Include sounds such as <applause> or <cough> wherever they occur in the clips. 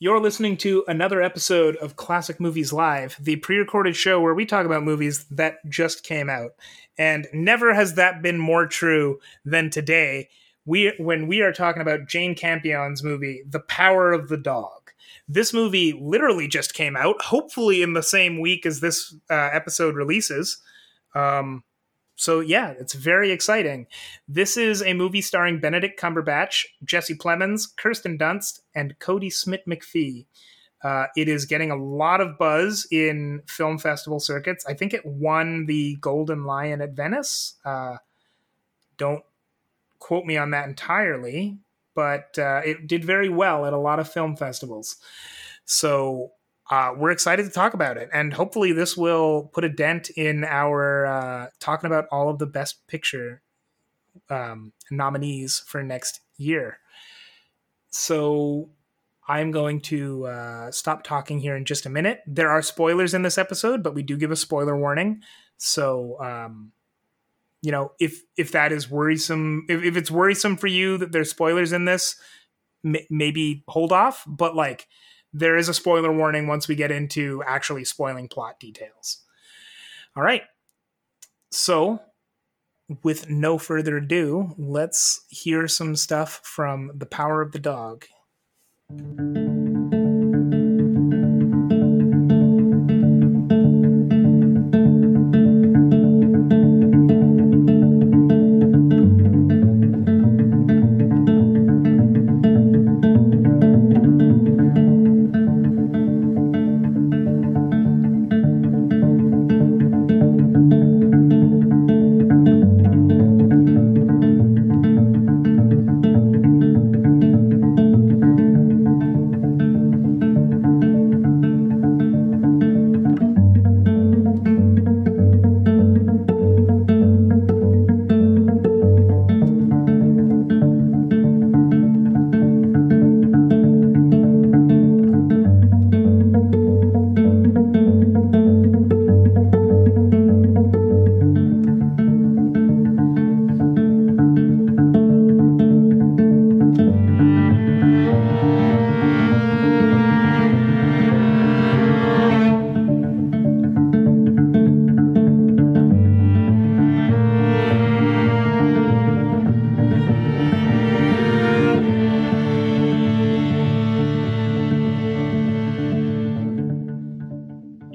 You're listening to another episode of Classic Movies Live, the pre recorded show where we talk about movies that just came out. And never has that been more true than today we, when we are talking about Jane Campion's movie, The Power of the Dog. This movie literally just came out, hopefully in the same week as this uh, episode releases. Um, so yeah, it's very exciting. This is a movie starring Benedict Cumberbatch, Jesse Plemons, Kirsten Dunst, and Kodi Smit-McPhee. Uh, it is getting a lot of buzz in film festival circuits. I think it won the Golden Lion at Venice. Uh, don't quote me on that entirely, but uh, it did very well at a lot of film festivals. So uh, we're excited to talk about it, and hopefully, this will put a dent in our uh, talking about all of the best picture um, nominees for next year. So, I'm going to uh, stop talking here in just a minute. There are spoilers in this episode, but we do give a spoiler warning. So, um, you know, if if that is worrisome, if, if it's worrisome for you that there's spoilers in this, m- maybe hold off. But like there is a spoiler warning once we get into actually spoiling plot details. All right. So, with no further ado, let's hear some stuff from The Power of the Dog.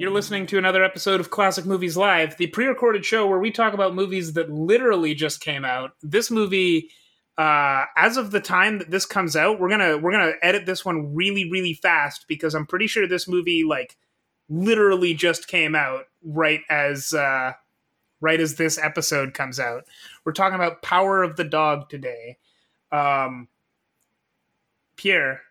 Listening to another episode of Classic Movies Live, the pre-recorded show where we talk about movies that literally just came out. This movie, uh, as of the time that this comes out, we're gonna we're gonna edit this one really really fast because I'm pretty sure this movie like literally just came out right as uh, right as this episode comes out. We're talking about Power of the Dog today. Um, Pierre,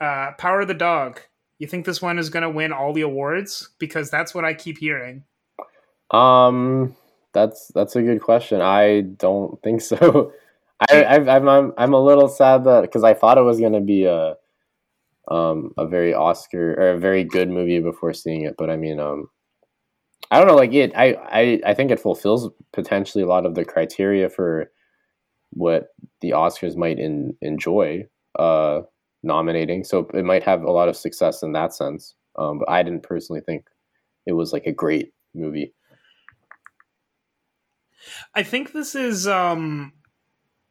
uh, Power of the Dog you think this one is going to win all the awards? Because that's what I keep hearing. Um, that's that's a good question. I don't think so. <laughs> I, I I'm I'm I'm a little sad that because I thought it was going to be a um a very Oscar or a very good movie before seeing it, but I mean um I don't know like it I I I think it fulfills potentially a lot of the criteria for what the Oscars might in, enjoy. Uh, nominating. So it might have a lot of success in that sense. Um, but I didn't personally think it was like a great movie. I think this is um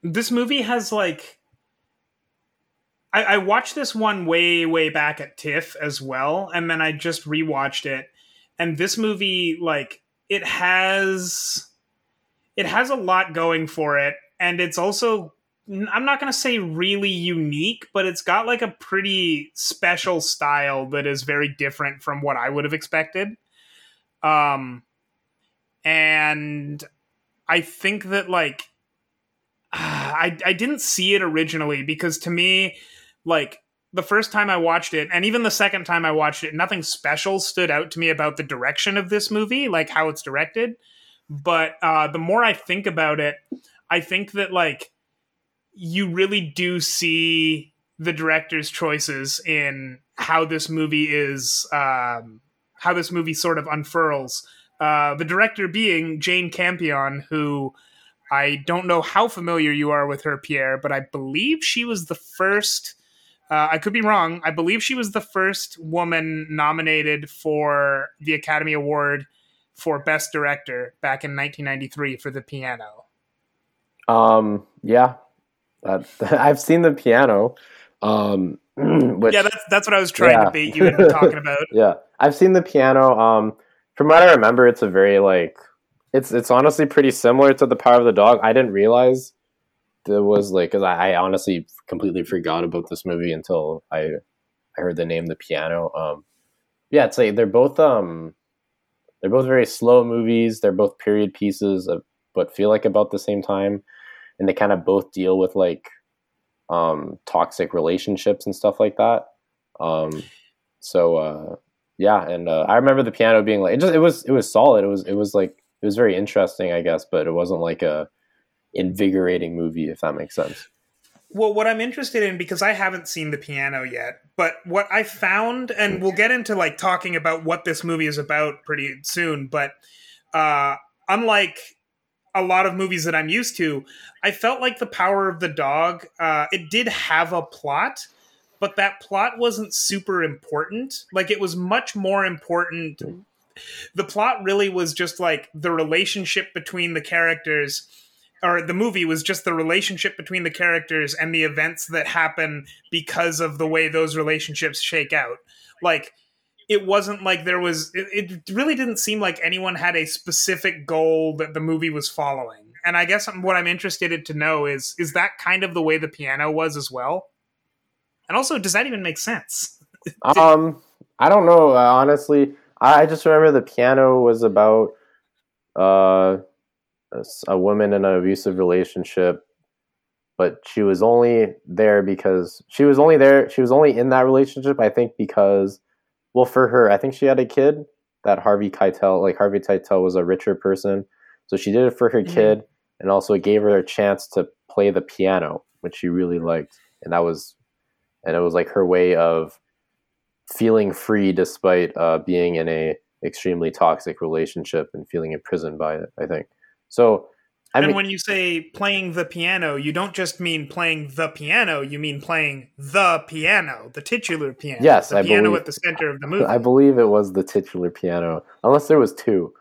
this movie has like I, I watched this one way, way back at TIFF as well, and then I just rewatched it. And this movie, like, it has it has a lot going for it, and it's also I'm not going to say really unique, but it's got like a pretty special style that is very different from what I would have expected. Um, and I think that like <sighs> I I didn't see it originally because to me, like the first time I watched it, and even the second time I watched it, nothing special stood out to me about the direction of this movie, like how it's directed. But uh, the more I think about it, I think that like you really do see the director's choices in how this movie is um, how this movie sort of unfurls. Uh, the director being Jane Campion, who I don't know how familiar you are with her, Pierre, but I believe she was the first Uh, I could be wrong. I believe she was the first woman nominated for the Academy Award for Best Director back in 1993 for The Piano. Um, yeah, that, <laughs> I've seen The Piano. Um, <clears throat> which, yeah, that's that's what I was trying yeah. to bait you into talking about. <laughs> yeah, I've seen The Piano. Um, from what I remember, it's a very like it's it's honestly pretty similar to The Power of the Dog. I didn't realize there was like because I, I, honestly completely forgot about this movie until I I heard the name The Piano. Um, yeah, it's like they're both um they're both very slow movies. They're both period pieces, of, but feel like about the same time, and they kind of both deal with like um toxic relationships and stuff like that. Um, so uh, yeah, and uh, I remember the piano being like it just it was it was solid. It was it was like it was very interesting, I guess, but it wasn't like a invigorating movie, if that makes sense. Well, what I'm interested in because I haven't seen the piano yet, but what I found, and we'll get into like talking about what this movie is about pretty soon, but uh, unlike a lot of movies that I'm used to, I felt like The Power of the Dog, uh, it did have a plot, but that plot wasn't super important. Like it was much more important. The plot really was just like the relationship between the characters or the movie was just the relationship between the characters and the events that happen because of the way those relationships shake out. Like it wasn't like there was it, it really didn't seem like anyone had a specific goal that the movie was following. And I guess what I'm interested in to know is is that kind of the way the piano was as well? And also, does that even make sense? <laughs> um, I don't know. Uh, honestly, I just remember the piano was about uh a woman in an abusive relationship but she was only there because she was only there she was only in that relationship i think because well for her i think she had a kid that harvey keitel like harvey keitel was a richer person. So she did it for her mm-hmm. kid and also it gave her a chance to play the piano which she really liked. And that was and it was like her way of feeling free despite uh, being in a extremely toxic relationship and feeling imprisoned by it i think. So, I and mean, when you say playing the piano, you don't just mean playing the piano; you mean playing the piano, the titular piano. Yes, the I piano believe, at the center of the <laughs> movie. I believe it was the titular piano, unless there was two.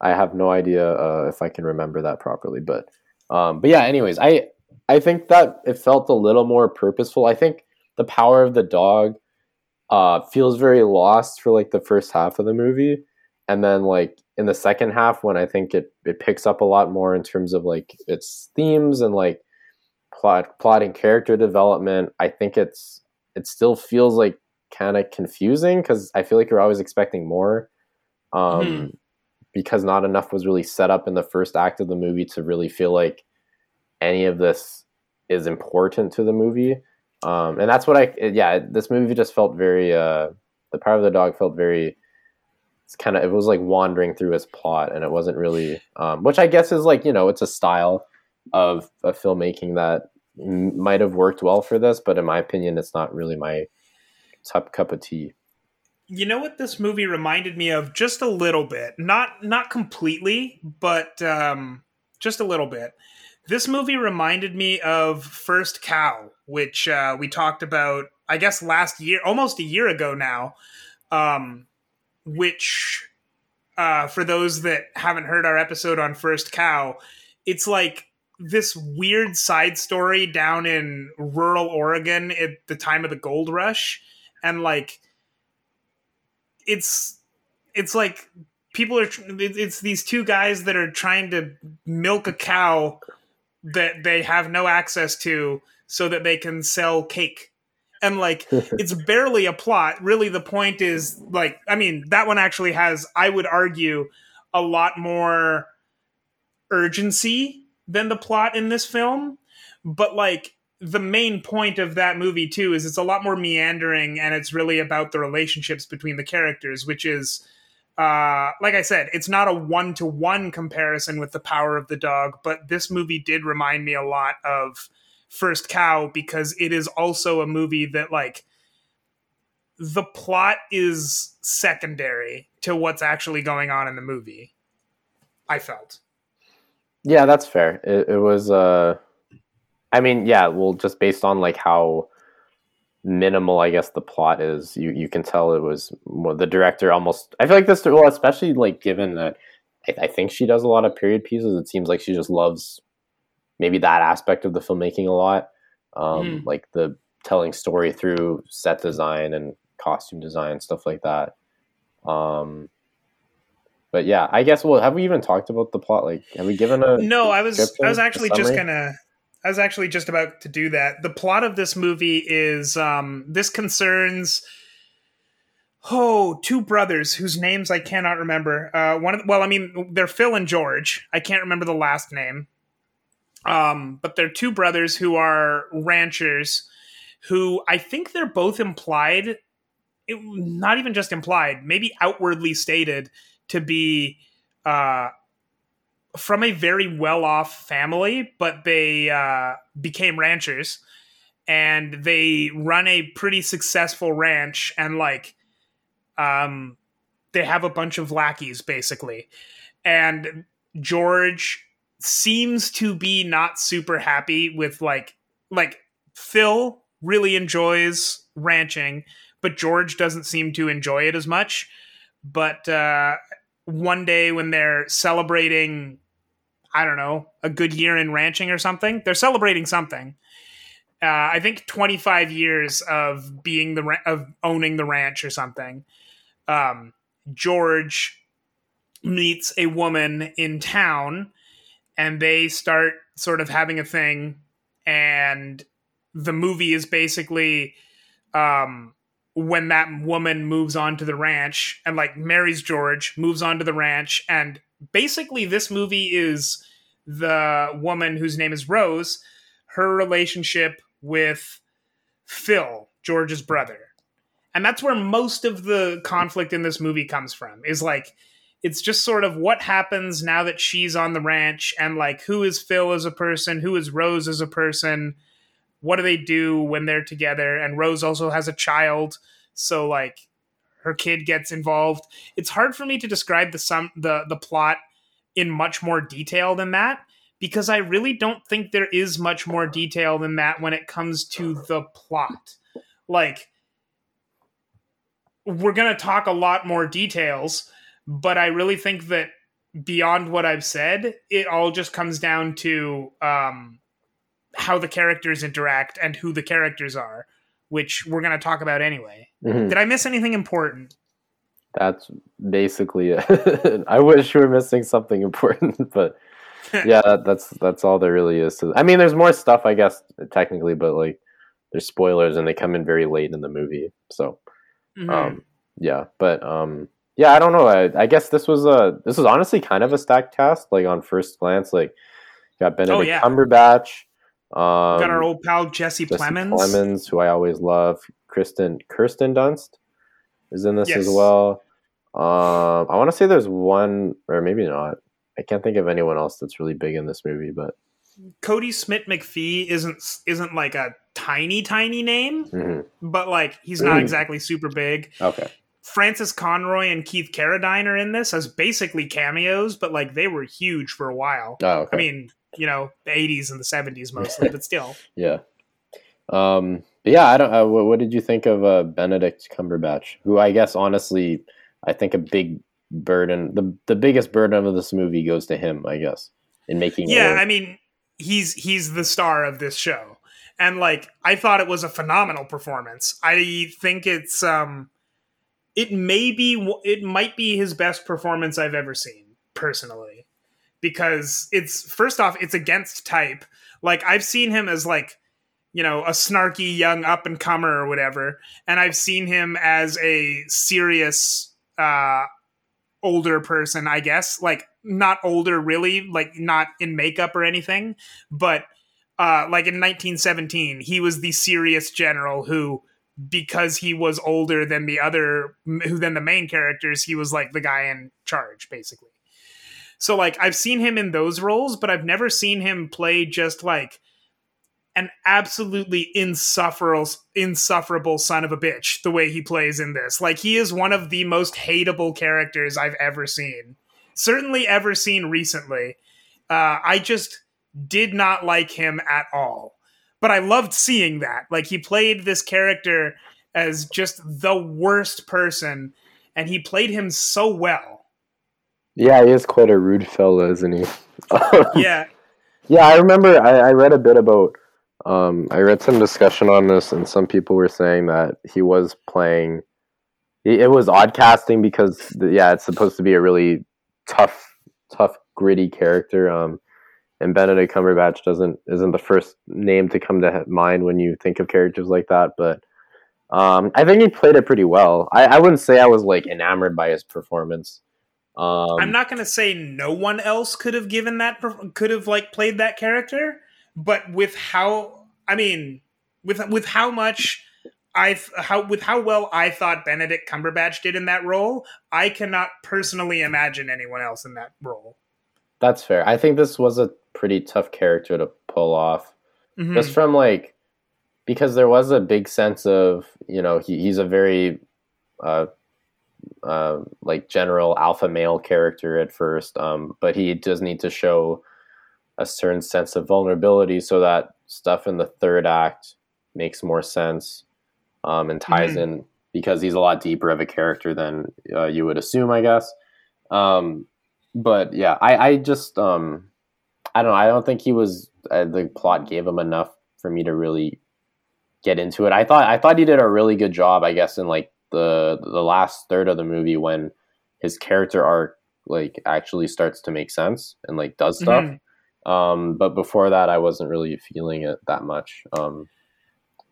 I have no idea uh, if I can remember that properly, but um, but yeah. Anyways, I I think that it felt a little more purposeful. I think the power of the dog uh, feels very lost for like the first half of the movie, and then like in the second half when I think it it picks up a lot more in terms of like its themes and like plot plotting character development. I think it's it still feels like kind of confusing because I feel like you're always expecting more. Um, mm-hmm. Because not enough was really set up in the first act of the movie to really feel like any of this is important to the movie. Um, and that's what I, yeah, this movie just felt very, uh, The Power of the Dog felt very it's kind of it was like wandering through his plot and it wasn't really um, which i guess is like you know it's a style of, of filmmaking that m- might have worked well for this but in my opinion it's not really my top cup of tea. You know what this movie reminded me of? Just a little bit. Not not completely but um, just a little bit. This movie reminded me of first cow which uh, we talked about i guess last year almost a year ago now. Um, which uh, for those that haven't heard our episode on First Cow, it's like this weird side story down in rural Oregon at the time of the gold rush, and like it's it's like people are it's these two guys that are trying to milk a cow that they have no access to so that they can sell cake and like <laughs> it's barely a plot. Really the point is like i mean that one actually has i would argue a lot more urgency than the plot in this film. But like the main point of that movie too is it's a lot more meandering and it's really about the relationships between the characters which is uh, like I said, it's not a one to one comparison with the power of the dog, but this movie did remind me a lot of First Cow because it is also a movie that like the plot is secondary to what's actually going on in the movie. I felt. Yeah, that's fair. It, it was uh I mean, yeah, well just based on like how minimal I guess the plot is. You you can tell it was well, the director almost. I feel like this well, especially like given that I, I think she does a lot of period pieces. It seems like she just loves maybe that aspect of the filmmaking a lot, um, mm. like the telling story through set design and costume design stuff like that. Um, but yeah, I guess. Well, have we even talked about the plot? Like, have we given a? No, I was. I was actually just gonna. I was actually just about to do that. The plot of this movie is um, this concerns oh two brothers whose names I cannot remember. Uh, one of well, I mean they're Phil and George. I can't remember the last name. Um, but they're two brothers who are ranchers who I think they're both implied, it, not even just implied, maybe outwardly stated to be uh, from a very well off family, but they uh, became ranchers. And they run a pretty successful ranch and like um they have a bunch of lackeys basically. And george seems to be not super happy with like like phil really enjoys ranching but george doesn't seem to enjoy it as much but uh one day when they're celebrating I don't know, a good year in ranching or something. They're celebrating something. Uh, I think 25 years of being the ra- of owning the ranch or something. Um, George meets a woman in town, and they start sort of having a thing. And the movie is basically um, when that woman moves on to the ranch and like marries George, moves on to the ranch, and basically this movie is the woman whose name is Rose, her relationship with Phil, George's brother. And that's where most of the conflict in this movie comes from. Is like it's just sort of what happens now that she's on the ranch and like who is Phil as a person, who is Rose as a person, what do they do when they're together? And rose also has a child so like her kid gets involved. It's hard for me to describe the some the the plot in much more detail than that because i really don't think there is much more detail than that when it comes to the plot. Like we're going to talk a lot more details but i really think that beyond what i've said it all just comes down to um how the characters interact and who the characters are, which we're going to talk about anyway. Mm-hmm. Did I miss anything important? That's basically it. <laughs> I wish we were missing something important, <laughs> but <laughs> yeah, that, that's that's all there really is. To, I mean, there's more stuff, I guess, technically, but like there's spoilers and they come in very late in the movie. So, mm-hmm. um, yeah, but um, yeah, I don't know. I, I guess this was a this was honestly kind of a stacked cast. Like on first glance, like got Benedict oh, yeah. Cumberbatch, um, Got our old pal Jesse, Jesse Plemons. Plemons, who I always love. Kristen Kirsten Dunst is in this yes. as well. Um, I want to say there's one, or maybe not. I can't think of anyone else that's really big in this movie, but Kodi Smit-McPhee isn't isn't like a tiny tiny name, mm-hmm. but like he's not mm. exactly super big. Okay. Frances Conroy and Keith Carradine are in this as basically cameos, but like they were huge for a while. Oh, okay. I mean, you know the 80s and the 70s mostly but still <laughs> yeah um but yeah i don't uh, what, what, did you think of uh, benedict cumberbatch who i guess honestly i think a big burden the the biggest burden of this movie goes to him i guess in making yeah i mean he's he's the star of this show and like i thought it was a phenomenal performance i think it's um it may be it might be his best performance i've ever seen personally because it's first off it's against type. Like I've seen him as like you know a snarky young up and comer or whatever, and I've seen him as a serious uh older person, I guess. Like not older really, like not in makeup or anything, but uh like in 1917, he was the serious general who because he was older than the other who than the main characters, he was like the guy in charge basically. So like I've seen him in those roles, but I've never seen him play just like an absolutely insufferable insufferable son of a bitch the way he plays in this. Like he is one of the most hateable characters I've ever seen. Certainly ever seen recently. Uh, I just did not like him at all. But I loved seeing that. Like he played this character as just the worst person, and he played him so well. Yeah, he is quite a rude fella, isn't he? <laughs> yeah. Yeah, I remember I, I read a bit about um, I read some discussion on this, and some people were saying that he was playing. It was odd casting because, yeah, it's supposed to be a really tough, tough, gritty character. Um, and Benedict Cumberbatch doesn't isn't the first name to come to mind when you think of characters like that. But um, I think he played it pretty well. I, I wouldn't say I was like enamored by his performance. Um, I'm not going to say no one else could have given that could have like played that character, but with how I mean, with with how much I how with how well I thought Benedict Cumberbatch did in that role, I cannot personally imagine anyone else in that role. That's fair. I think this was a pretty tough character to pull off, mm-hmm. just from like because there was a big sense of you know he, he's a very uh, uh, like general alpha male character at first, um, but he does need to show a certain sense of vulnerability so that stuff in the third act makes more sense um, and ties mm-hmm. in because he's a lot deeper of a character than uh, you would assume, I guess. Um, but yeah, I, I just um, I don't know. I don't think he was uh, the plot gave him enough for me to really get into it. I thought I thought he did a really good job, I guess, in like the the last third of the movie when his character arc like actually starts to make sense and like does stuff. Mm-hmm. Um, but before that, I wasn't really feeling it that much. Um,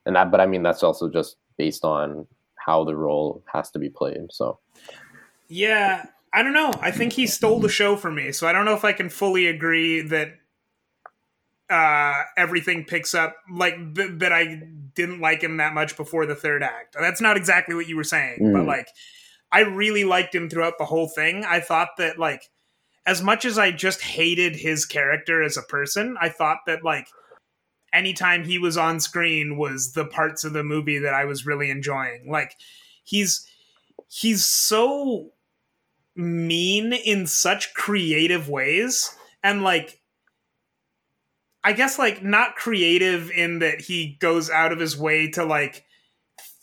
and that, but I mean, that's also just based on how the role has to be played. So, yeah, I don't know. I think he stole the show for me. So I don't know if I can fully agree that uh, everything picks up like th- that. I didn't like him that much before the third act. That's not exactly what you were saying, mm. but like, I really liked him throughout the whole thing. I thought that like as much as I just hated his character as a person, I thought that like anytime he was on screen was the parts of the movie that I was really enjoying. Like he's he's so mean in such creative ways and like I guess like not creative in that he goes out of his way to like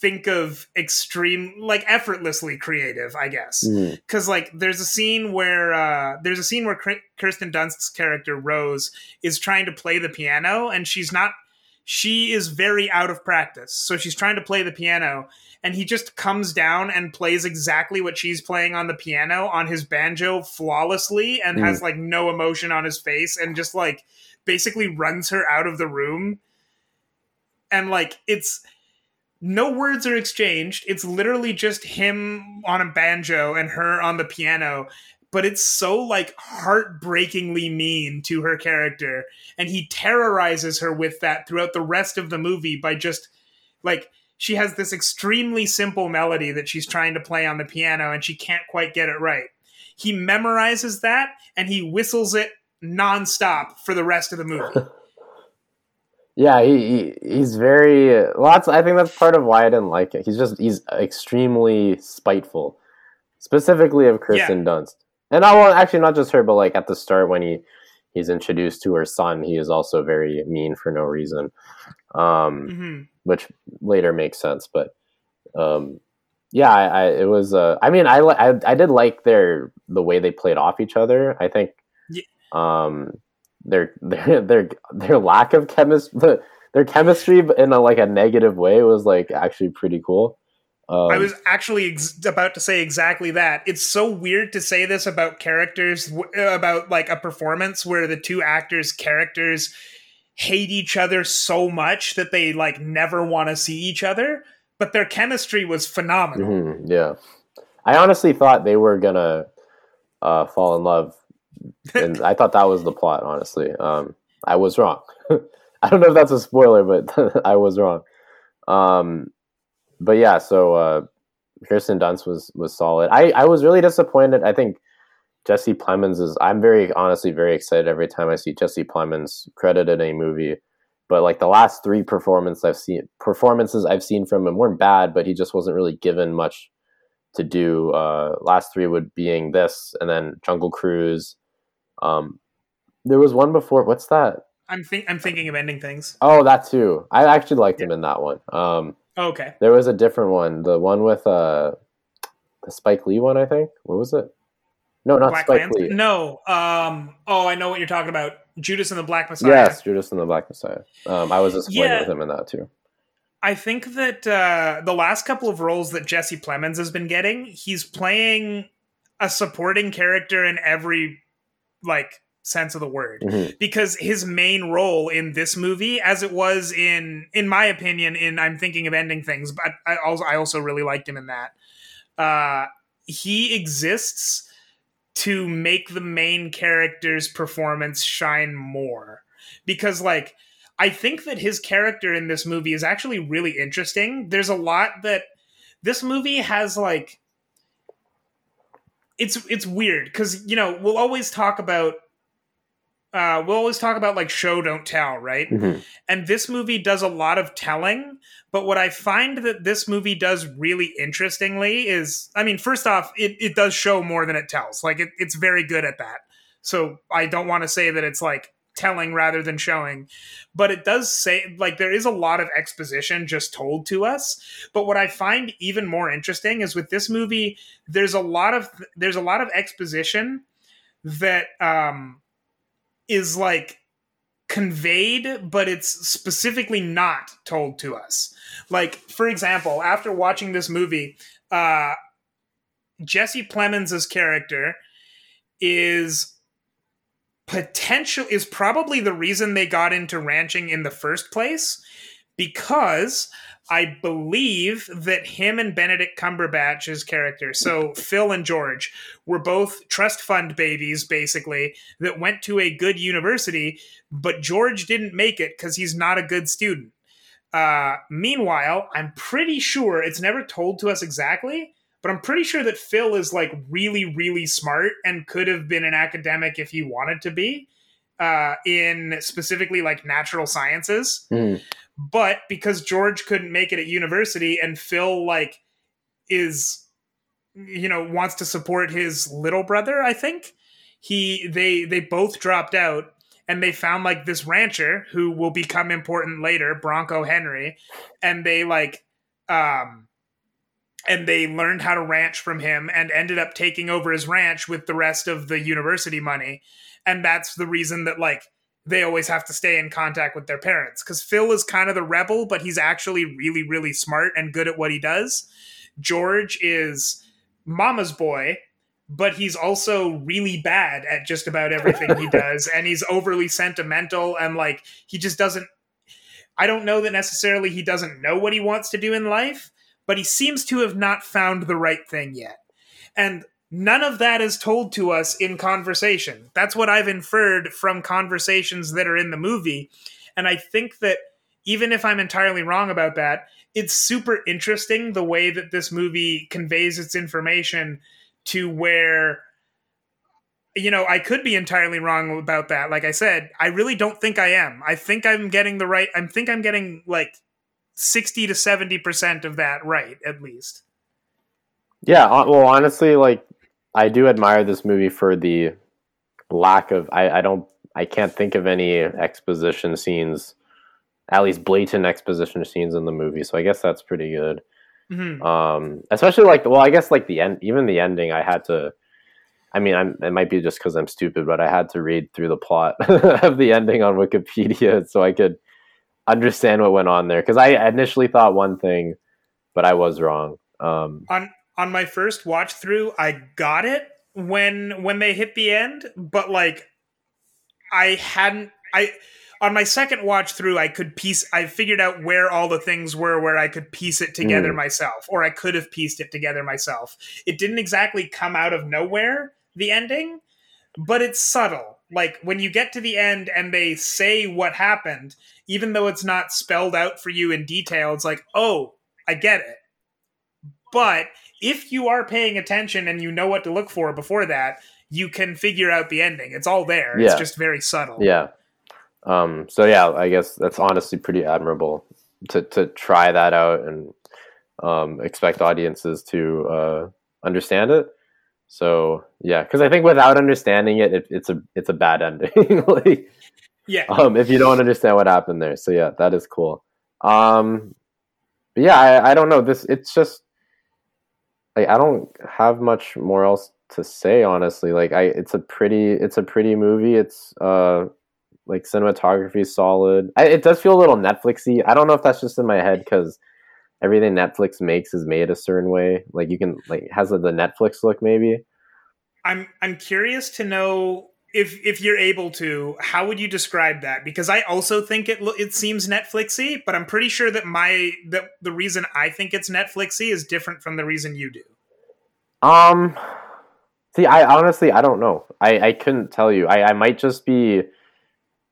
think of extreme like effortlessly creative i guess because mm. like there's a scene where uh there's a scene where kirsten dunst's character rose is trying to play the piano and she's not she is very out of practice so she's trying to play the piano and he just comes down and plays exactly what she's playing on the piano on his banjo flawlessly and mm. has like no emotion on his face and just like basically runs her out of the room and like it's no words are exchanged. It's literally just him on a banjo and her on the piano. But it's so like heartbreakingly mean to her character. And he terrorizes her with that throughout the rest of the movie by just like she has this extremely simple melody that she's trying to play on the piano and she can't quite get it right. He memorizes that and he whistles it nonstop for the rest of the movie. <laughs> Yeah, he, he he's very lots. I think that's part of why I didn't like it. He's just he's extremely spiteful, specifically of Kristen yeah. Dunst. And I well, actually not just her, but like at the start when he he's introduced to her son, he is also very mean for no reason, um, mm-hmm. Which later makes sense. But um, yeah, I, I, it was. Uh, I mean, I, I I did like their the way they played off each other. I think. Yeah. Um, their <laughs> their their their lack of chemistry <laughs> their chemistry in a like a negative way was like actually pretty cool. Um, I was actually ex- about to say exactly that. It's so weird to say this about characters about like a performance where the two actors characters hate each other so much that they like never want to see each other, but their chemistry was phenomenal. Mm-hmm, yeah. I honestly thought they were going to uh, fall in love and I thought that was the plot. Honestly, um, I was wrong. <laughs> I don't know if that's a spoiler, but <laughs> I was wrong. Um, but yeah, so uh, Kirsten Dunst was was solid. I I was really disappointed. I think Jesse Plemons is. I'm very honestly very excited every time I see Jesse Plemons credited in a movie. But like the last three performances I've seen performances I've seen from him weren't bad, but he just wasn't really given much to do. Uh, last three would being this, and then Jungle Cruise, um, there was one before. What's that? I'm think I'm thinking of ending things. Oh, that too. I actually liked him in that one. Um, Oh, okay. there was a different one, the one with uh, the Spike Lee one, I think. What was it? No, not Black Spike? Lee. No. Um. Oh, I know what you're talking about. Judas and the Black Messiah. Yes, Judas and the Black Messiah. Um, I was disappointed Yeah. with him in that too. I think that uh, the last couple of roles that Jesse Plemons has been getting, he's playing a supporting character in every like sense of the word. Mhm. Because his main role in this movie, as it was in, in my opinion, in I'm thinking of ending things, but I also I also really liked him in that. Uh, he exists to make the main character's performance shine more because like I think that his character in this movie is actually really interesting. There's a lot that this movie has like it's it's weird because you know we'll always talk about uh, we'll always talk about like show don't tell right? Mhm. and this movie does a lot of telling but what i find that this movie does really interestingly is i mean first off it, it does show more than it tells. Like it, it's very good at that. So i don't want to say that it's like telling rather than showing but it does say like there is a lot of exposition just told to us. But what i find even more interesting is with this movie there's a lot of there's a lot of exposition that um is like conveyed but it's specifically not told to us. Like for example after watching this movie uh jesse plemons' character is potential is probably the reason they got into ranching in the first place because I believe that him and Benedict Cumberbatch's character, so Phil and George, were both trust fund babies, basically, that went to a good university, but George didn't make it because he's not a good student. Uh, meanwhile, I'm pretty sure it's never told to us exactly, but I'm pretty sure that Phil is like really, really smart and could have been an academic if he wanted to be uh, in specifically like natural sciences Mhm. But because George couldn't make it at university and Phil like is you know wants to support his little brother I think he they they both dropped out and they found like this rancher who will become important later Bronco Henry and they like um and they learned how to ranch from him and ended up taking over his ranch with the rest of the university money. And that's the reason that like they always have to stay in contact with their parents because Phil is kind of the rebel, but he's actually really, really smart and good at what he does. George is mama's boy, but he's also really bad at just about everything he <laughs> does, and he's overly sentimental and like he just doesn't. I don't know that necessarily he doesn't know what he wants to do in life, but he seems to have not found the right thing yet. And none of that is told to us in conversation. That's what I've inferred from conversations that are in the movie. And I think that even if I'm entirely wrong about that, it's super interesting the way that this movie conveys its information to where you know, I could be entirely wrong about that. Like I said, I really don't think I am. I think I'm getting the right I think I'm getting like 60 to 70% of that right at least. Yeah, well, honestly, like I do admire this movie for the lack of. I, I don't. I can't think of any exposition scenes, at least blatant exposition scenes in the movie. So I guess that's pretty good. Mhm. Um, especially like, well, I guess like the end, even the ending, I had to. I mean, I'm, it might be just because I'm stupid, but I had to read through the plot <laughs> of the ending on Wikipedia <laughs> so I could understand what went on there. Because I initially thought one thing, but I was wrong. Um, on on my first watch through i got it when when they hit the end but like i hadn't i on my second watch through i could piece i figured out where all the things were where i could piece it together Mm. myself or i could have pieced it together myself. It didn't exactly come out of nowhere the ending but it's subtle. Like when you get to the end and they say what happened even though it's not spelled out for you in detail it's like oh i get it. But if you are paying attention and you know what to look for before that, you can figure out the ending. It's all there. It's just very subtle. Yeah. Um, so yeah, I guess that's honestly pretty admirable to to try that out and um, expect audiences to uh, understand it. So yeah, because I think without understanding it, it, it's a it's a bad ending. <laughs> like, Yeah. Um, if you don't understand what happened there, so yeah, that is cool. Um, yeah, I, I don't know. This it's just like I don't have much more else to say honestly. Like I, it's a pretty it's a pretty movie. It's uh like cinematography solid. I, it does feel a little Netflixy. I don't know if that's just in my head because everything Netflix makes is made a certain way. Like you can like has the Netflix look maybe. I'm I'm curious to know if if you're able to, how would you describe that? Because I also think it it seems Netflixy, but I'm pretty sure that my that the reason I think it's Netflixy is different from the reason you do. Um, see, I honestly I don't know. I I couldn't tell you. I I might just be.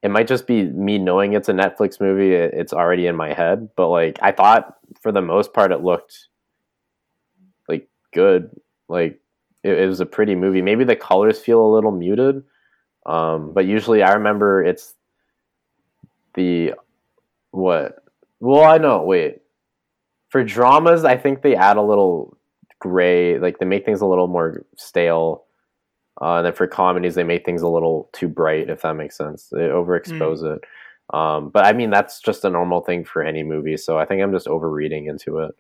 It might just be me knowing it's a Netflix movie. It's already in my head, but like I thought for the most part it looked like good. Like it, it was a pretty movie. Maybe the colors feel a little muted, um, but usually I remember it's the what? Well, I know. Wait, for dramas, I think they add a little gray. Like they make things a little more stale. Uh, and then for comedies, they make things a little too bright, if that makes sense. They overexpose mm. it. Um, but I mean, that's just a normal thing for any movie. So I think I'm just overreading into it.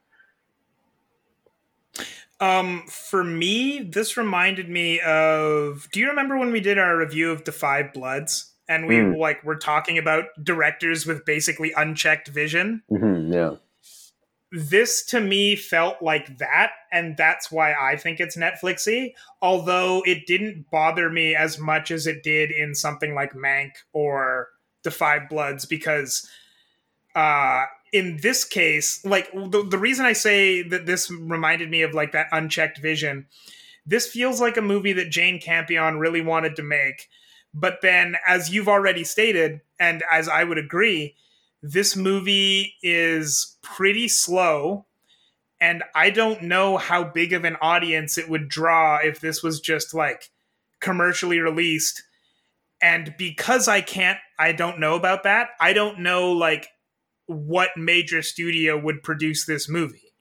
Um, for me, this reminded me of. Do you remember when we did our review of *Da 5 Bloods*? And we mm. like were talking about directors with basically unchecked vision. Mm-hmm, yeah. This to me felt like that, and that's why I think it's Netflixy. Although it didn't bother me as much as it did in something like Mank or *Da 5 Bloods*, because uh in this case, like the, the reason I say that this reminded me of like that unchecked vision, this feels like a movie that Jane Campion really wanted to make. But then, as you've already stated, and as I would agree, this movie is pretty slow. And I don't know how big of an audience it would draw if this was just like commercially released. And because I can't, I don't know about that. I don't know like what major studio would produce this movie.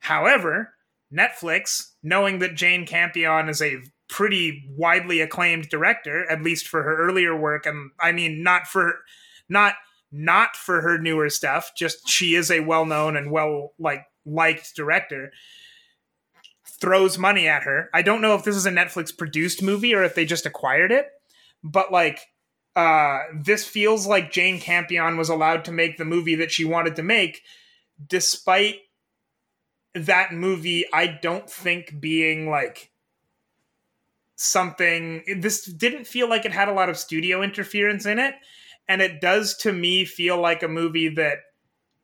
However, Netflix, knowing that Jane Campion is a pretty widely acclaimed director, at least for her earlier work, and I mean not for not not for her newer stuff, just she is a well-known and well like liked director throws money at her. I don't know if this is a Netflix produced movie or if they just acquired it, but like uh, this feels like Jane Campion was allowed to make the movie that she wanted to make, despite that movie, I don't think being like something. This didn't feel like it had a lot of studio interference in it. And it does to me feel like a movie that,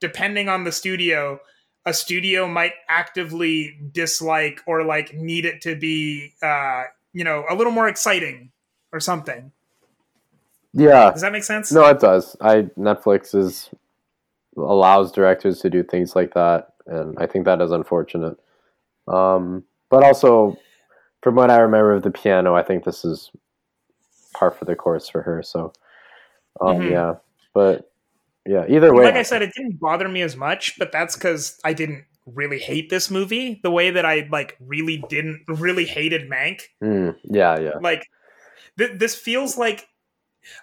depending on the studio, a studio might actively dislike or like need it to be, uh, you know, a little more exciting or something. Yeah. Does that make sense? No, it does. I Netflix is allows directors to do things like that, and I think that is unfortunate. Um, but also, from what I remember of the piano, I think this is par for the course for her. So, um, mm-hmm. yeah. But yeah, either way, like I said, it didn't bother me as much, but that's because I didn't really hate this movie the way that I like really didn't really hated Mank. Mm, yeah, yeah. Like th- this feels like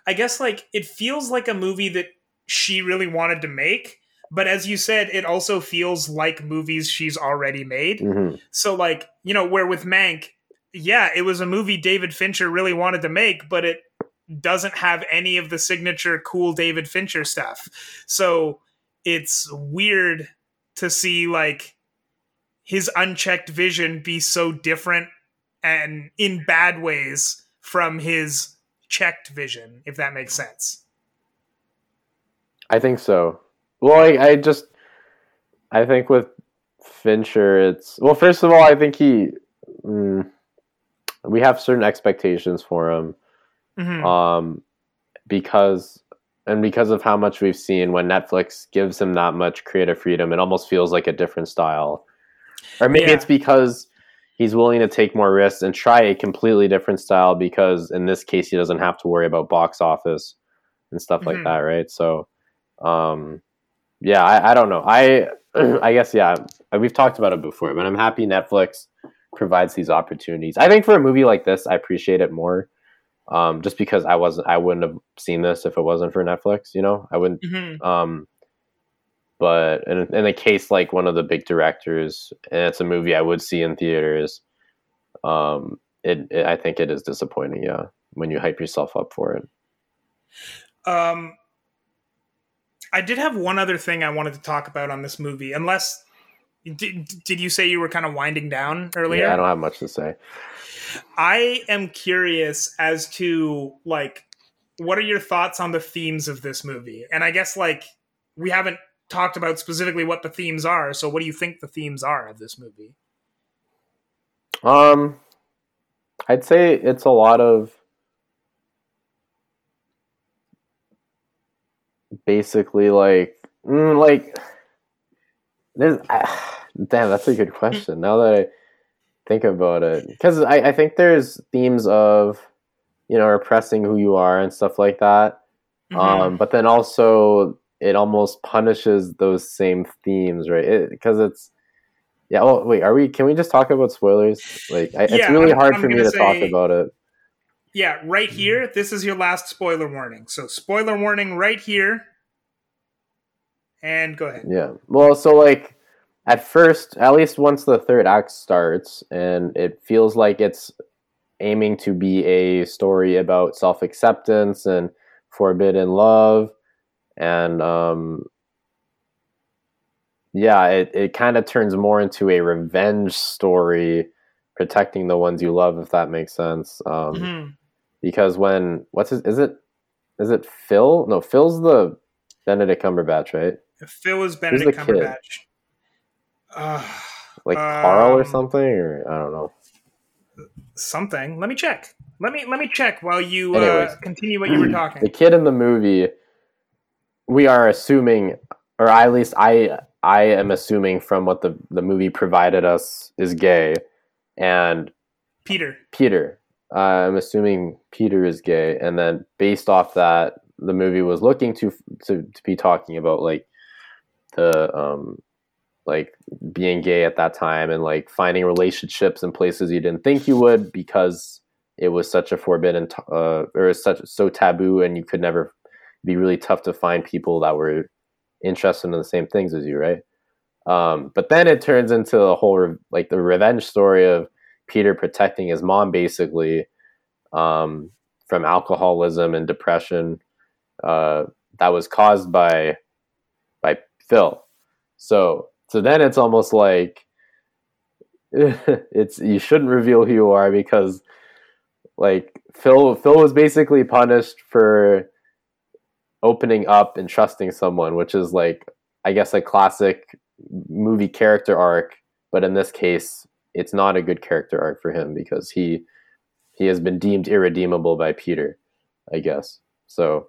I guess like it feels like a movie that she really wanted to make, but as you said, it also feels like movies she's already made. Mm-hmm. So like, you know, where with Mank, yeah, it was a movie David Fincher really wanted to make, but it doesn't have any of the signature cool David Fincher stuff. So it's weird to see like his unchecked vision be so different and in bad ways from his checked vision, if that makes sense. I think so. Well, I, I just, I think with Fincher, it's well. First of all, I think he, mm, we have certain expectations for him, mm-hmm. um, because and because of how much we've seen when Netflix gives him that much creative freedom, it almost feels like a different style. Or maybe yeah. it's because he's willing to take more risks and try a completely different style because in this case he doesn't have to worry about box office and stuff mm-hmm. like that right so um, yeah I, I, don't know i <clears throat> i guess yeah we've talked about it before but i'm happy netflix provides these opportunities i think for a movie like this i appreciate it more Um, just because I wasn't, I wouldn't have seen this if it wasn't for Netflix. You know, I wouldn't. Mhm. Um, but in, in a case like one of the big directors, and it's a movie I would see in theaters, um, it, it I think it is disappointing. Yeah, when you hype yourself up for it. Um, I did have one other thing I wanted to talk about on this movie, unless did, did you say you were kind of winding down earlier? Yeah, I don't have much to say. I am curious as to like what are your thoughts on the themes of this movie? And I guess like we haven't talked about specifically what the themes are, so what do you think the themes are of this movie? Um, I'd say it's a lot of basically like mm, like there's ah, damn that's a good question now that I think about it because I, I think there's themes of you know repressing who you are and stuff like that Mm-hmm. um but then also it almost punishes those same themes right because it's yeah oh wait are we can we just talk about spoilers like I, it's really I'm- hard I'm for me to talk about it yeah, right mm-hmm. here, this is your last spoiler warning. So spoiler warning right here. And go ahead. Yeah. Well, so like at first, at least once the third act starts, and it feels like it's aiming to be a story about self acceptance and forbidden love, and um, yeah, it it kind of turns more into a revenge story, protecting the ones you love, if that makes sense. Um, Mhm. Because when what's his is it is it Phil? No, Phil's the Benedict Cumberbatch, right? Phil is Benedict? Cumberbatch. Uh, like Carl or Um, something, or I don't know. something. Let me check. Let me let me check while you uh, continue what you were <clears throat> talking. The kid in the movie, we are assuming, or at least I I am assuming from what the the movie provided us is gay, and Peter. Peter. Uh, I'm assuming Peter is gay, and then based off that, the movie was looking to to to be talking about like the um like being gay at that time and like finding relationships in places you didn't think you would because it was such a forbidden t- uh, or such so taboo and you could never be really tough to find people that were interested in the same things as you right? Um, but then it turns into the whole like the revenge story of peter protecting his mom basically um, from alcoholism and depression uh, that was caused by by phil. So so then it's almost like <laughs> it's you shouldn't reveal who you are because like Phil Phil was basically punished for opening up and trusting someone, which is like I guess a classic movie character arc, but in this case it's not a good character arc for him because he he has been deemed irredeemable by Peter, I guess. So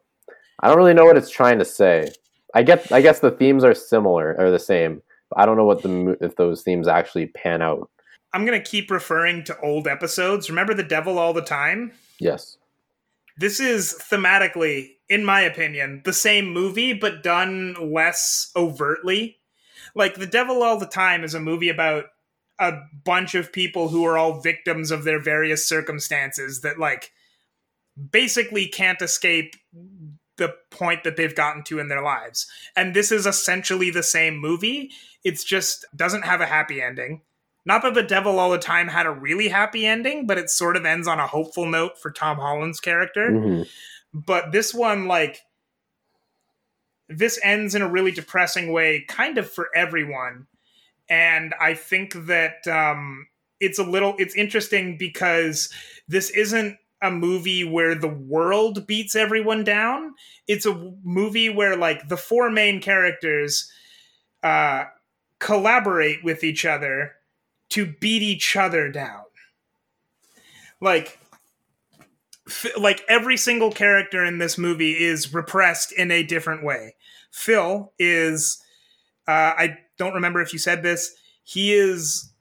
I don't really know what it's trying to say. I get I guess the themes are similar or the same. But I don't know what the if those themes actually pan out. I'm gonna keep referring to old episodes. Remember the devil all the time? Yes. This is thematically, in my opinion, the same movie, but done less overtly. Like The Devil All the Time is a movie about a bunch of people who are all victims of their various circumstances that like basically can't escape the point that they've gotten to in their lives. And this is essentially the same movie. It's just doesn't have a happy ending. Not that The Devil All the Time had a really happy ending, but it sort of ends on a hopeful note for Tom Holland's character hmm but this one like this ends in a really depressing way kind of for everyone. And i think that um it's a little it's interesting because this isn't a movie where the world beats everyone down. It's a movie where like the four main characters uh collaborate with each other to beat each other down. Like like every single character in this movie is repressed in a different way. Phil is uh, I don't remember if you said this. He is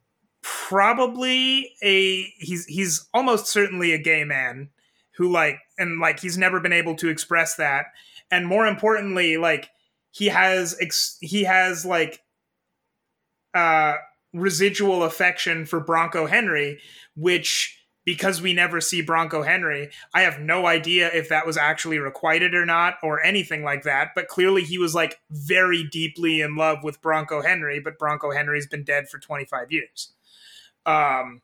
probably a he's he's almost certainly a gay man who like and like he's never been able to express that and more importantly like he has ex- he has like uh residual affection for Bronco Henry which because we never see Bronco Henry, I have no idea if that was actually requited or not or anything like that. But clearly he was like very deeply in love with Bronco Henry, but Bronco Henry's been dead for 25 years. Um,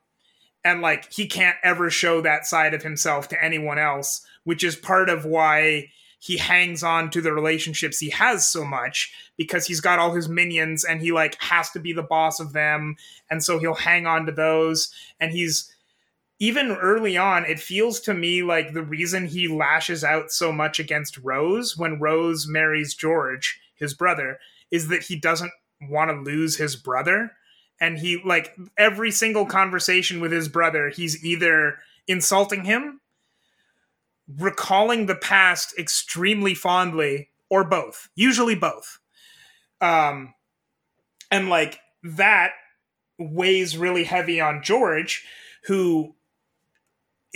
and like he can't ever show that side of himself to anyone else, which is part of why he hangs on to the relationships he has so much because he's got all his minions and he like has to be the boss of them and so he'll hang on to those and he's even early on it feels to me like the reason he lashes out so much against Rose when Rose marries George his brother is that he doesn't want to lose his brother. And he like every single conversation with his brother he's either insulting him recalling the past extremely fondly or both usually both. Um and like that weighs really heavy on george who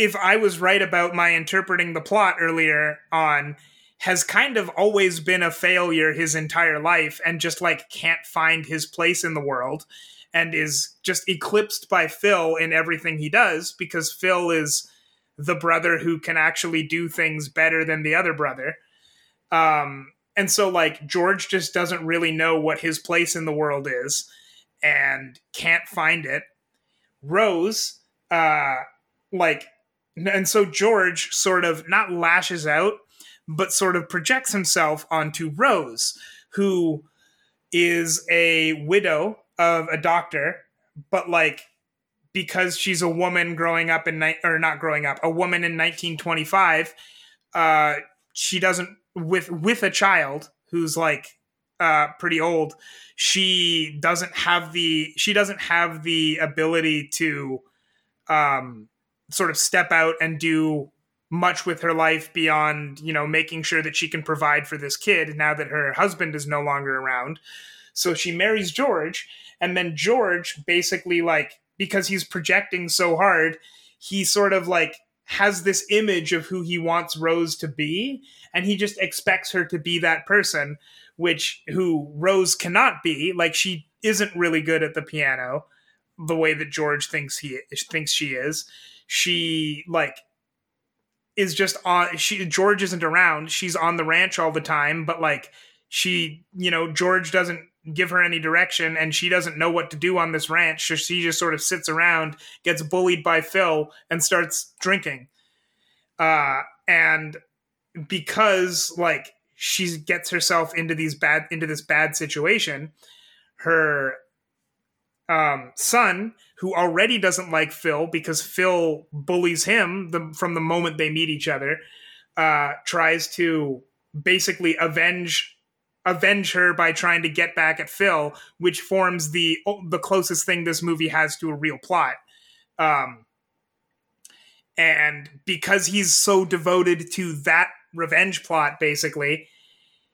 if i was right about my interpreting the plot earlier on has kind of always been a failure his entire life and just like can't find his place in the world and is just eclipsed by phil in everything he does because phil is the brother who can actually do things better than the other brother. Um, and so, like, George just doesn't really know what his place in the world is and can't find it. Rose, uh, like, and so George sort of not lashes out, but sort of projects himself onto Rose, who is a widow of a doctor, but like because she's a woman growing up in ni- or not growing up, a woman in 1925, uh, she doesn't with with a child who's like uh, pretty old. She doesn't have the she doesn't have the ability to um, sort of step out and do much with her life beyond you know making sure that she can provide for this kid now that her husband is no longer around. So she marries George, and then George basically like because he's projecting so hard, he sort of like has this image of who he wants Rose to be, and he just expects her to be that person, which who Rose cannot be. Like she isn't really good at the piano, the way that George thinks he thinks she is. She like is just on she George isn't around. She's on the ranch all the time, but like she, you know, George doesn't give her any direction and she doesn't know what to do on this ranch so she just sort of sits around gets bullied by phil and starts drinking uh and because like she gets herself into these bad into this bad situation her um son who already doesn't like phil because phil bullies him the, from the moment they meet each other uh tries to basically avenge avenge her by trying to get back at Phil, which forms the the closest thing this movie has to a real plot. Um, and because he's so devoted to that revenge plot, basically,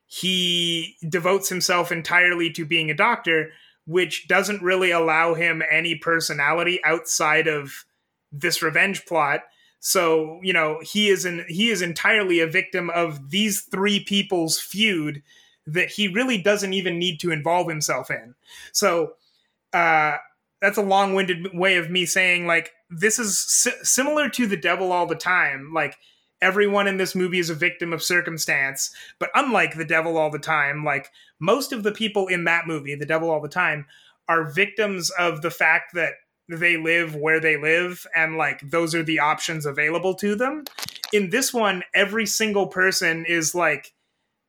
he devotes himself entirely to being a doctor, which doesn't really allow him any personality outside of this revenge plot. So you know he is an he is entirely a victim of these three people's feud that he really doesn't even need to involve himself in. So uh, that's a long-winded way of me saying like this is si- similar to the devil all the time. Like everyone in this movie is a victim of circumstance, but unlike the devil all the time, like most of the people in that movie, the devil all the time, are victims of the fact that they live where they live and like those are the options available to them. In this one, every single person is like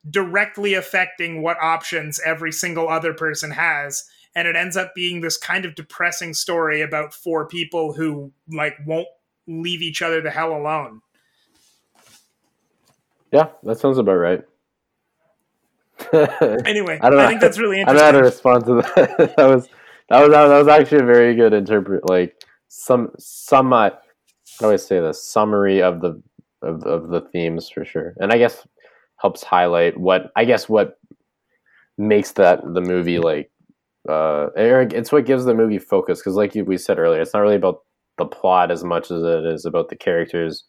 directly affecting what options every single other person has and it ends up being this kind of depressing story about four people who like won't leave each other the hell alone yeah that sounds about right. <laughs> Anyway I, don't know, I think that's really interesting <laughs> i don't know how to respond to that. <laughs> That was that was that was actually a very good interpret like some somewhat how do i say this? Summary of the of, of the themes for sure. And i guess helps highlight what I guess what makes that the movie like uh it's what gives the movie focus. Because like we said earlier it's not really about the plot as much as it is about the characters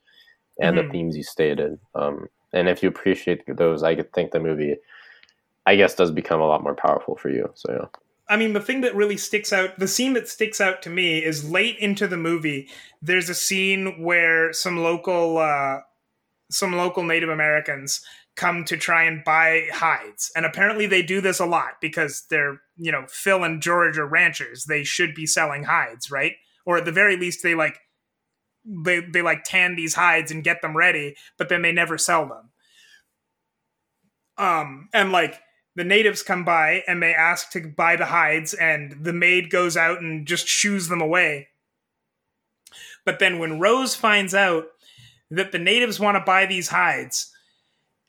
and mm-hmm. the themes you stated um and if you appreciate those i think the movie i guess does become a lot more powerful for you so yeah I mean, the thing that really sticks out, the scene that sticks out to me is late into the movie. There's a scene where some local, uh, some local Native Americans come to try and buy hides, and apparently they do this a lot because they're, you know, Phil and George are ranchers. They should be selling hides, right? Or at the very least, they like, they they like tan these hides and get them ready, but then they never sell them. Um, and like the natives come by and they ask to buy the hides, and the maid goes out and just shoos them away. But then when Rose finds out that the natives want to buy these hides,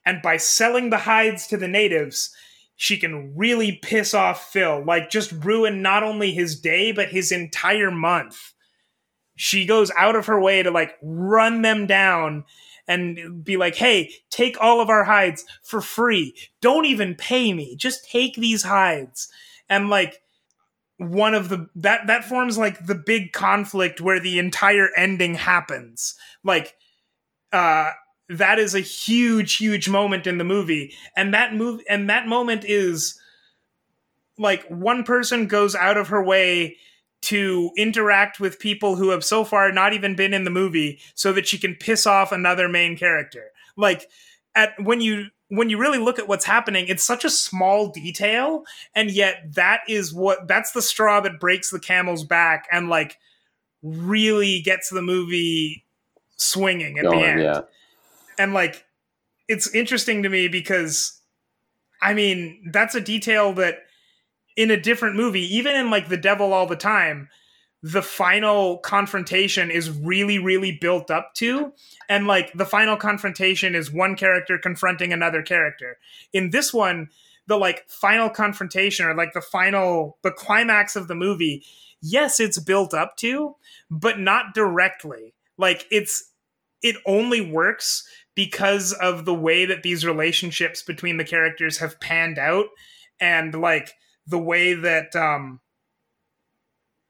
and by selling the hides to the natives, she can really piss off Phil, like just ruin not only his day, but his entire month. She goes out of her way to like run them down and be like, hey, take all of our hides for free. Don't even pay me. Just take these hides. And like, one of the that that forms like the big conflict where the entire ending happens like uh that is a huge huge moment in the movie and that move and that moment is like one person goes out of her way to interact with people who have so far not even been in the movie so that she can piss off another main character like at when you when you really look at what's happening it's such a small detail and yet that is what that's the straw that breaks the camel's back and like really gets the movie swinging at Going, the end yeah. and like it's interesting to me because i mean that's a detail that in a different movie even in like the devil all the time the final confrontation is really really built up to and like the final confrontation is one character confronting another character. In this one the like final confrontation or like the final the climax of the movie yes it's built up to but not directly. Like it's it only works because of the way that these relationships between the characters have panned out and like the way that um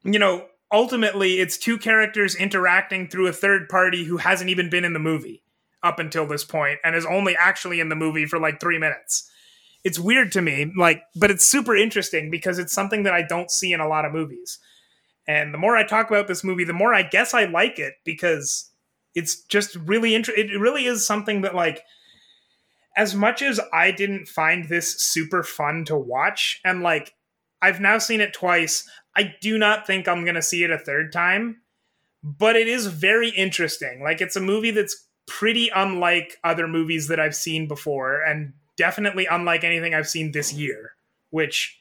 you know ultimately it's two characters interacting through a third party who hasn't even been in the movie up until this point and is only actually in the movie for like 3 minutes. It's weird to me like but it's super interesting because it's something that I don't see in a lot of movies. And the more I talk about this movie the more I guess I like it because it's just really interesting it really is something that like as much as I didn't find this super fun to watch, and like I've now seen it twice, I do not think I'm gonna see it a third time. But it is very interesting. Like it's a movie that's pretty unlike other movies that I've seen before, and definitely unlike anything I've seen this year. Which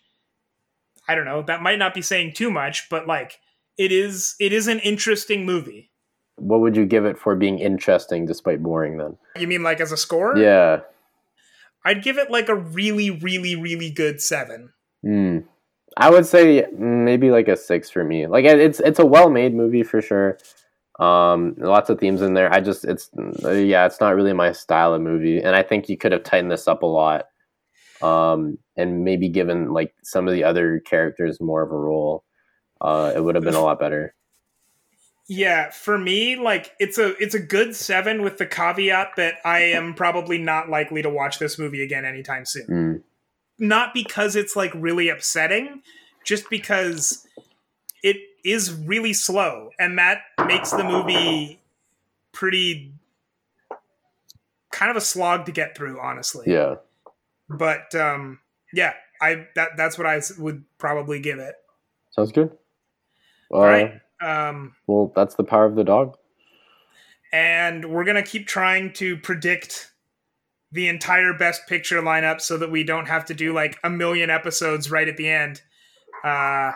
I don't know, that might not be saying too much, but like it is it is an interesting movie. What would you give it for being interesting despite boring then? You mean like as a score? Yeah. I'd give it like a really, really, really good seven. Mm. I would say maybe like a six for me. Like it's it's a well made movie for sure. Um, lots of themes in there. I just it's yeah, it's not really my style of movie, and I think you could have tightened this up a lot, um, and maybe given like some of the other characters more of a role. Uh, it would have been a lot better. Yeah, for me, like it's a it's a good seven with the caveat that I am probably not likely to watch this movie again anytime soon. Mm. Not because it's like really upsetting, just because it is really slow, and that makes the movie pretty kind of a slog to get through, honestly. Yeah. But um, yeah, I that that's what I would probably give it. Sounds good. All right. Um, well, that's the power of the dog. And we're gonna keep trying to predict the entire best picture lineup so that we don't have to do like a million episodes right at the end. Uh,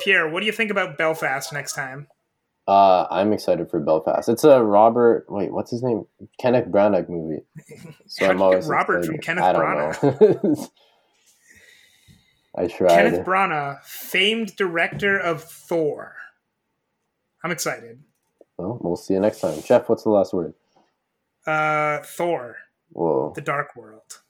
Pierre, what do you think about Belfast next time? Uh, I'm excited for Belfast. It's a Robert. Wait, what's his name? Kenneth Branagh movie. <laughs> So I'm always Robert excited. from Kenneth I Branagh. <laughs> I tried. Kenneth Branagh, famed director of Thor. I'm excited. Well, we'll see you next time. Jeff, what's the last word? Uh, Thor. Whoa. The Dark World.